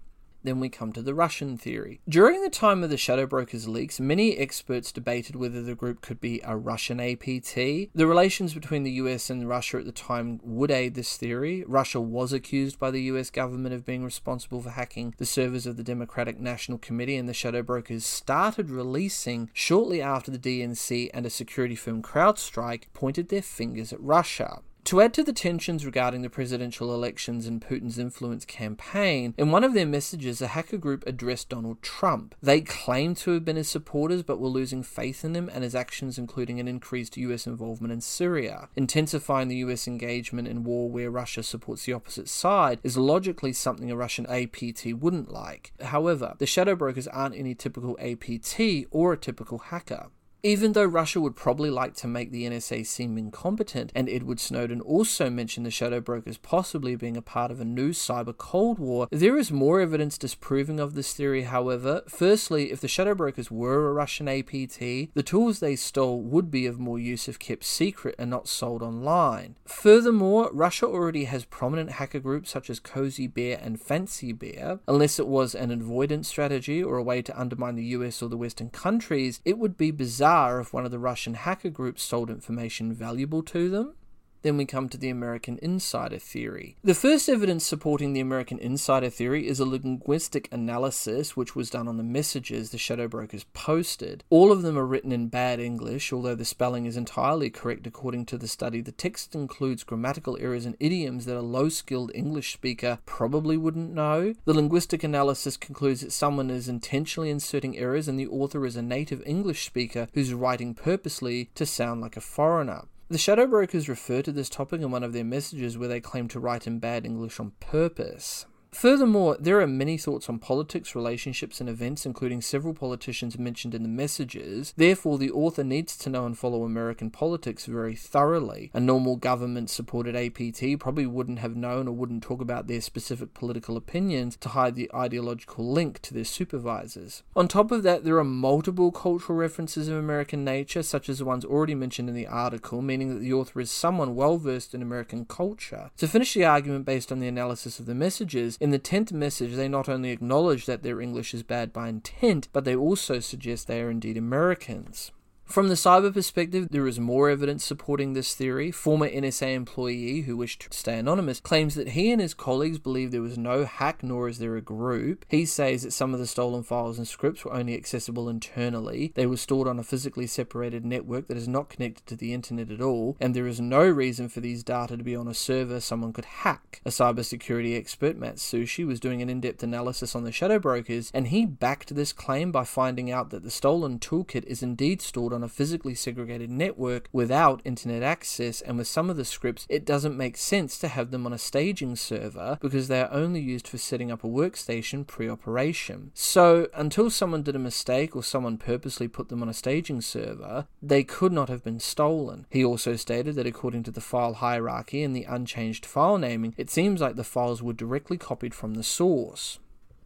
Speaker 1: Then we come to the Russian theory. During the time of the Shadow Brokers leaks, many experts debated whether the group could be a Russian APT. The relations between the US and Russia at the time would aid this theory. Russia was accused by the US government of being responsible for hacking the servers of the Democratic National Committee, and the Shadow Brokers started releasing shortly after the DNC and a security firm CrowdStrike pointed their fingers at Russia. To add to the tensions regarding the presidential elections and Putin's influence campaign, in one of their messages, a hacker group addressed Donald Trump. They claimed to have been his supporters but were losing faith in him and his actions, including an increased US involvement in Syria. Intensifying the US engagement in war where Russia supports the opposite side is logically something a Russian APT wouldn't like. However, the shadow brokers aren't any typical APT or a typical hacker. Even though Russia would probably like to make the NSA seem incompetent, and Edward Snowden also mentioned the shadow brokers possibly being a part of a new cyber Cold War, there is more evidence disproving of this theory, however. Firstly, if the shadow brokers were a Russian APT, the tools they stole would be of more use if kept secret and not sold online. Furthermore, Russia already has prominent hacker groups such as Cozy Bear and Fancy Bear. Unless it was an avoidance strategy or a way to undermine the US or the Western countries, it would be bizarre if one of the Russian hacker groups sold information valuable to them. Then we come to the American insider theory. The first evidence supporting the American insider theory is a linguistic analysis which was done on the messages the shadow brokers posted. All of them are written in bad English, although the spelling is entirely correct according to the study. The text includes grammatical errors and idioms that a low skilled English speaker probably wouldn't know. The linguistic analysis concludes that someone is intentionally inserting errors and the author is a native English speaker who's writing purposely to sound like a foreigner. The shadow brokers refer to this topic in one of their messages where they claim to write in bad English on purpose. Furthermore, there are many thoughts on politics, relationships, and events, including several politicians mentioned in the messages. Therefore, the author needs to know and follow American politics very thoroughly. A normal government supported APT probably wouldn't have known or wouldn't talk about their specific political opinions to hide the ideological link to their supervisors. On top of that, there are multiple cultural references of American nature, such as the ones already mentioned in the article, meaning that the author is someone well versed in American culture. To finish the argument based on the analysis of the messages, in the 10th message, they not only acknowledge that their English is bad by intent, but they also suggest they are indeed Americans. From the cyber perspective, there is more evidence supporting this theory. Former NSA employee who wished to stay anonymous claims that he and his colleagues believe there was no hack nor is there a group. He says that some of the stolen files and scripts were only accessible internally. They were stored on a physically separated network that is not connected to the internet at all, and there is no reason for these data to be on a server someone could hack. A cybersecurity expert, Matt Suiche, was doing an in-depth analysis on the shadow brokers, and he backed this claim by finding out that the stolen toolkit is indeed stored on a physically segregated network without internet access, and with some of the scripts, it doesn't make sense to have them on a staging server because they are only used for setting up a workstation pre operation. So, until someone did a mistake or someone purposely put them on a staging server, they could not have been stolen. He also stated that according to the file hierarchy and the unchanged file naming, it seems like the files were directly copied from the source.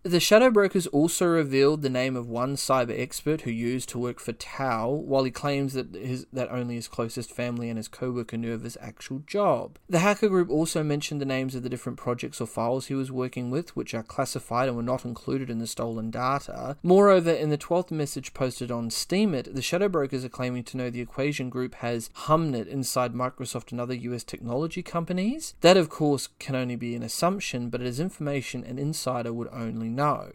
Speaker 1: The Shadow Brokers also revealed the name of one cyber expert who used to work for TAO, while he claims that his, that only his closest family and his co-worker knew of his actual job. The hacker group also mentioned the names of the different projects or files he was working with, which are classified and were not included in the stolen data. Moreover, in the 12th message posted on Steemit, the Shadow Brokers are claiming to know the Equation Group has HUMINT inside Microsoft and other US technology companies. That, of course, can only be an assumption, but it is information an insider would only know.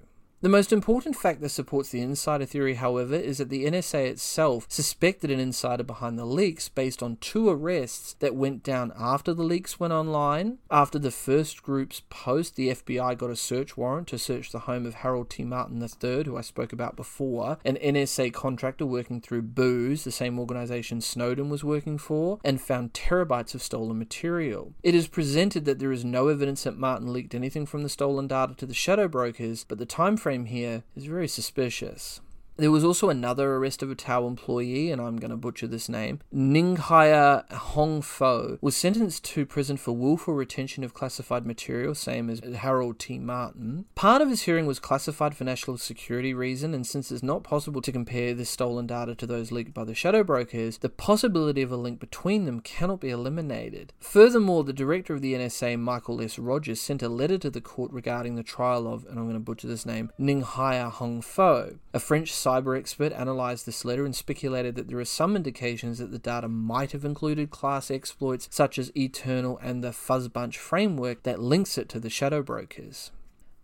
Speaker 1: The most important fact that supports the insider theory, however, is that the NSA itself suspected an insider behind the leaks based on two arrests that went down after the leaks went online. After the first group's post, the FBI got a search warrant to search the home of Harold T. Martin III, who I spoke about before, an NSA contractor working through Booz, the same organization Snowden was working for, and found terabytes of stolen material. It is presented that there is no evidence that Martin leaked anything from the stolen data to the shadow brokers, but the time frame here is very suspicious. There was also another arrest of a TAO employee, and I'm going to butcher this name. Ninghaya Hong Fo was sentenced to prison for willful retention of classified material, same as Harold T. Martin. Part of his hearing was classified for national security reason, and since it's not possible to compare this stolen data to those leaked by the shadow brokers, the possibility of a link between them cannot be eliminated. Furthermore, the director of the NSA, Michael S. Rogers, sent a letter to the court regarding the trial of, and I'm going to butcher this name, Ninghaya Hong Fo. A French cyber expert analyzed this letter and speculated that there are some indications that the data might have included class exploits such as Eternal and the Fuzzbunch framework that links it to the shadow brokers.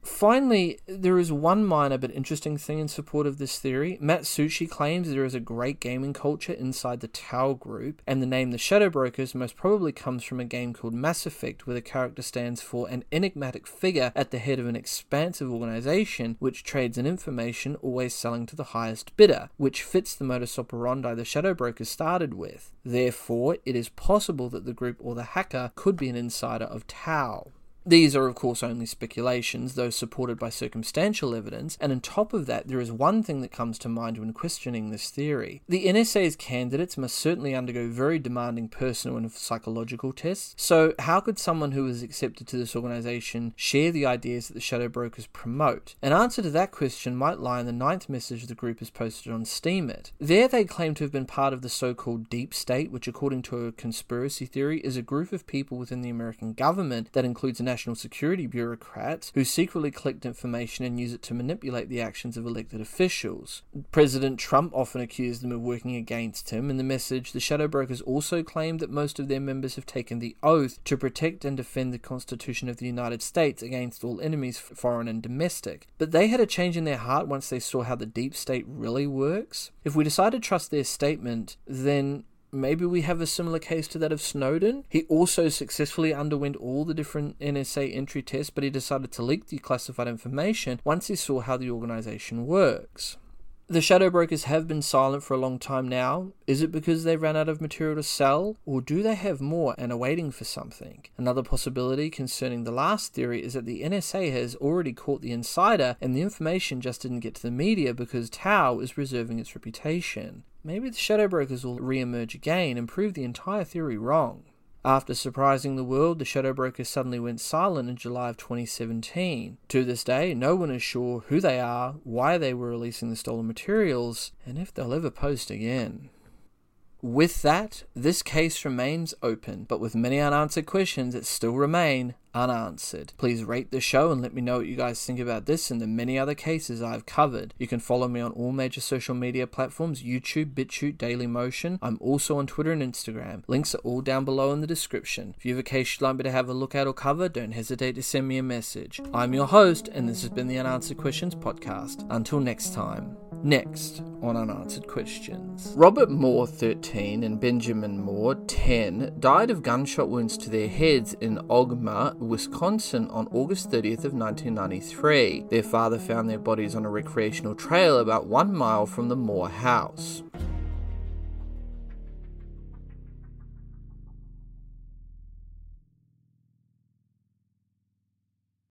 Speaker 1: Finally, there is one minor but interesting thing in support of this theory. Matt Suiche claims there is a great gaming culture inside the TAO group, and the name the Shadow Brokers most probably comes from a game called Mass Effect, where the character stands for an enigmatic figure at the head of an expansive organization which trades in information, always selling to the highest bidder, which fits the modus operandi the Shadow Brokers started with. Therefore, it is possible that the group or the hacker could be an insider of TAO. These are, of course, only speculations, though supported by circumstantial evidence, and on top of that, there is one thing that comes to mind when questioning this theory. The NSA's candidates must certainly undergo very demanding personal and psychological tests, so how could someone who is accepted to this organization share the ideas that the shadow brokers promote? An answer to that question might lie in the ninth message the group has posted on Steemit. There, they claim to have been part of the so called deep state, which, according to a conspiracy theory, is a group of people within the American government that includes an national security bureaucrats who secretly collect information and use it to manipulate the actions of elected officials. President Trump often accused them of working against him. In the message, the shadow brokers also claim that most of their members have taken the oath to protect and defend the Constitution of the United States against all enemies, foreign and domestic. But they had a change in their heart once they saw how the deep state really works. If we decide to trust their statement, then maybe we have a similar case to that of Snowden. He also successfully underwent all the different NSA entry tests, but he decided to leak the classified information once he saw how the organization works. The shadow brokers have been silent for a long time now. Is it because they ran out of material to sell, or do they have more and are waiting for something? Another possibility concerning the last theory is that the NSA has already caught the insider and the information just didn't get to the media because TAO is preserving its reputation. Maybe the shadow brokers will re emerge again and prove the entire theory wrong. After surprising the world, the shadow brokers suddenly went silent in July of 2017. To this day, no one is sure who they are, why they were releasing the stolen materials, and if they'll ever post again. With that, this case remains open, but with many unanswered questions that still remain unanswered. Please rate the show and let me know what you guys think about this and the many other cases I've covered. You can follow me on all major social media platforms YouTube, BitChute, Dailymotion. I'm also on Twitter and Instagram. Links are all down below in the description. If you have a case you'd like me to have a look at or cover, don't hesitate to send me a message. I'm your host, and this has been the Unanswered Questions Podcast. Until next time. Next on Unanswered Questions. Robert Moore, 13, and Benjamin Moore, 10, died of gunshot wounds to their heads in Ogema, Wisconsin on August 30th of 1993. Their father found their bodies on a recreational trail about one mile from the Moore house.